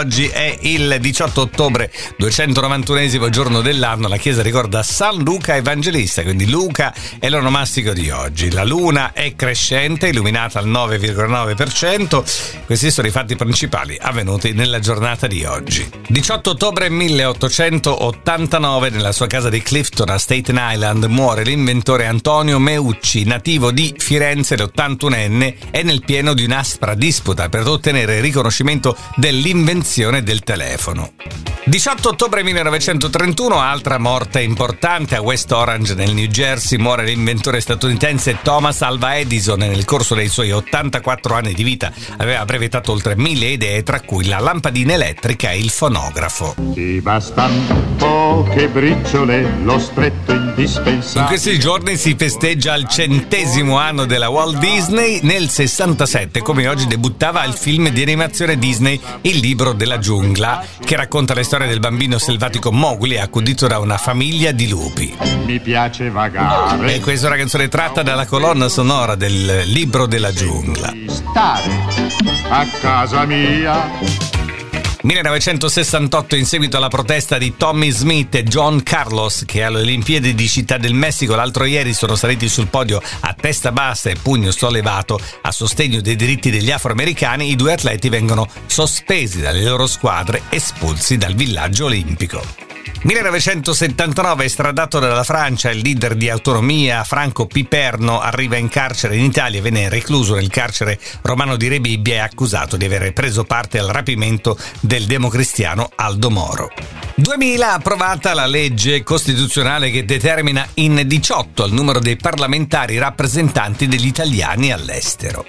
oggi è il 18 ottobre, 291 giorno dell'anno. La Chiesa ricorda San Luca Evangelista, quindi Luca è l'onomastico di oggi. La luna è crescente, illuminata al 9,9%. Questi sono i fatti principali avvenuti nella giornata di oggi. 18 ottobre 1889, nella sua casa di Clifton a Staten Island, muore l'inventore Antonio Meucci, nativo di Firenze, l'81enne, è nel pieno di un'aspra disputa per ottenere il riconoscimento dell'invenzione del telefono. 18 ottobre 1931, altra morte importante a West Orange nel New Jersey, muore l'inventore statunitense Thomas Alva Edison nel corso dei suoi 84 anni di vita. Aveva brevettato oltre mille idee, tra cui la lampadina elettrica e il fonografo. Ti bastano poche briciole, lo stretto indispensabile. In questi giorni si festeggia il centesimo anno della Walt Disney. Nel 67, come oggi, debuttava il film di animazione Disney Il libro della giungla, che racconta la storia del bambino selvatico Mowgli accudito da una famiglia di lupi. Mi piace vagare. E questa è una canzone tratta dalla colonna sonora del libro della giungla. Stare a casa mia. 1968 in seguito alla protesta di Tommy Smith e John Carlos che alle Olimpiadi di Città del Messico l'altro ieri sono saliti sul podio a testa bassa e pugno sollevato a sostegno dei diritti degli afroamericani, i due atleti vengono sospesi dalle loro squadre espulsi dal villaggio olimpico. 1979, estradato dalla Francia, il leader di autonomia Franco Piperno arriva in carcere in Italia e viene recluso nel carcere romano di Rebibbia e accusato di aver preso parte al rapimento del democristiano Aldo Moro. 2000 approvata la legge costituzionale che determina in 18 il numero dei parlamentari rappresentanti degli italiani all'estero.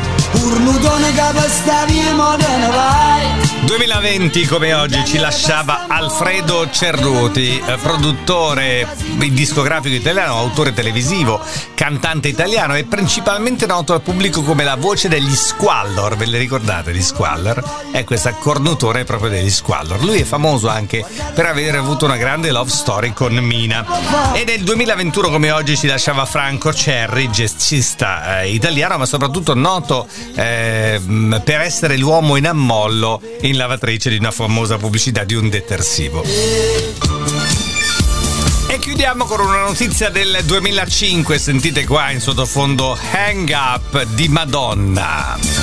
2020 come oggi ci lasciava Alfredo Cerruti, eh, produttore discografico italiano, autore televisivo, cantante italiano e principalmente noto al pubblico come la voce degli Squallor, ve le ricordate gli Squallor? È questa cornutore proprio degli Squallor. Lui è famoso anche per aver avuto una grande love story con Mina. E nel 2021 come oggi ci lasciava Franco Cerri, gestista eh, italiano ma soprattutto noto eh, per essere l'uomo in ammollo in lavatrice di una famosa pubblicità di un detersivo. E chiudiamo con una notizia del 2005, sentite qua in sottofondo Hang Up di Madonna.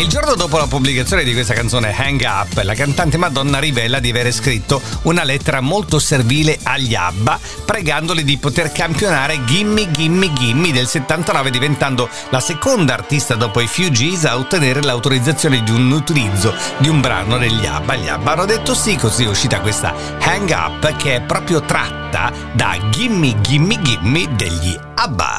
Il giorno dopo la pubblicazione di questa canzone Hang Up, la cantante Madonna rivela di aver scritto una lettera molto servile agli ABBA, pregandoli di poter campionare Gimme Gimme Gimme del 79, diventando la seconda artista dopo i Fugees a ottenere l'autorizzazione di un utilizzo di un brano degli ABBA. Gli ABBA hanno detto sì, così è uscita questa Hang Up che è proprio tratta da Gimme Gimme Gimme degli ABBA.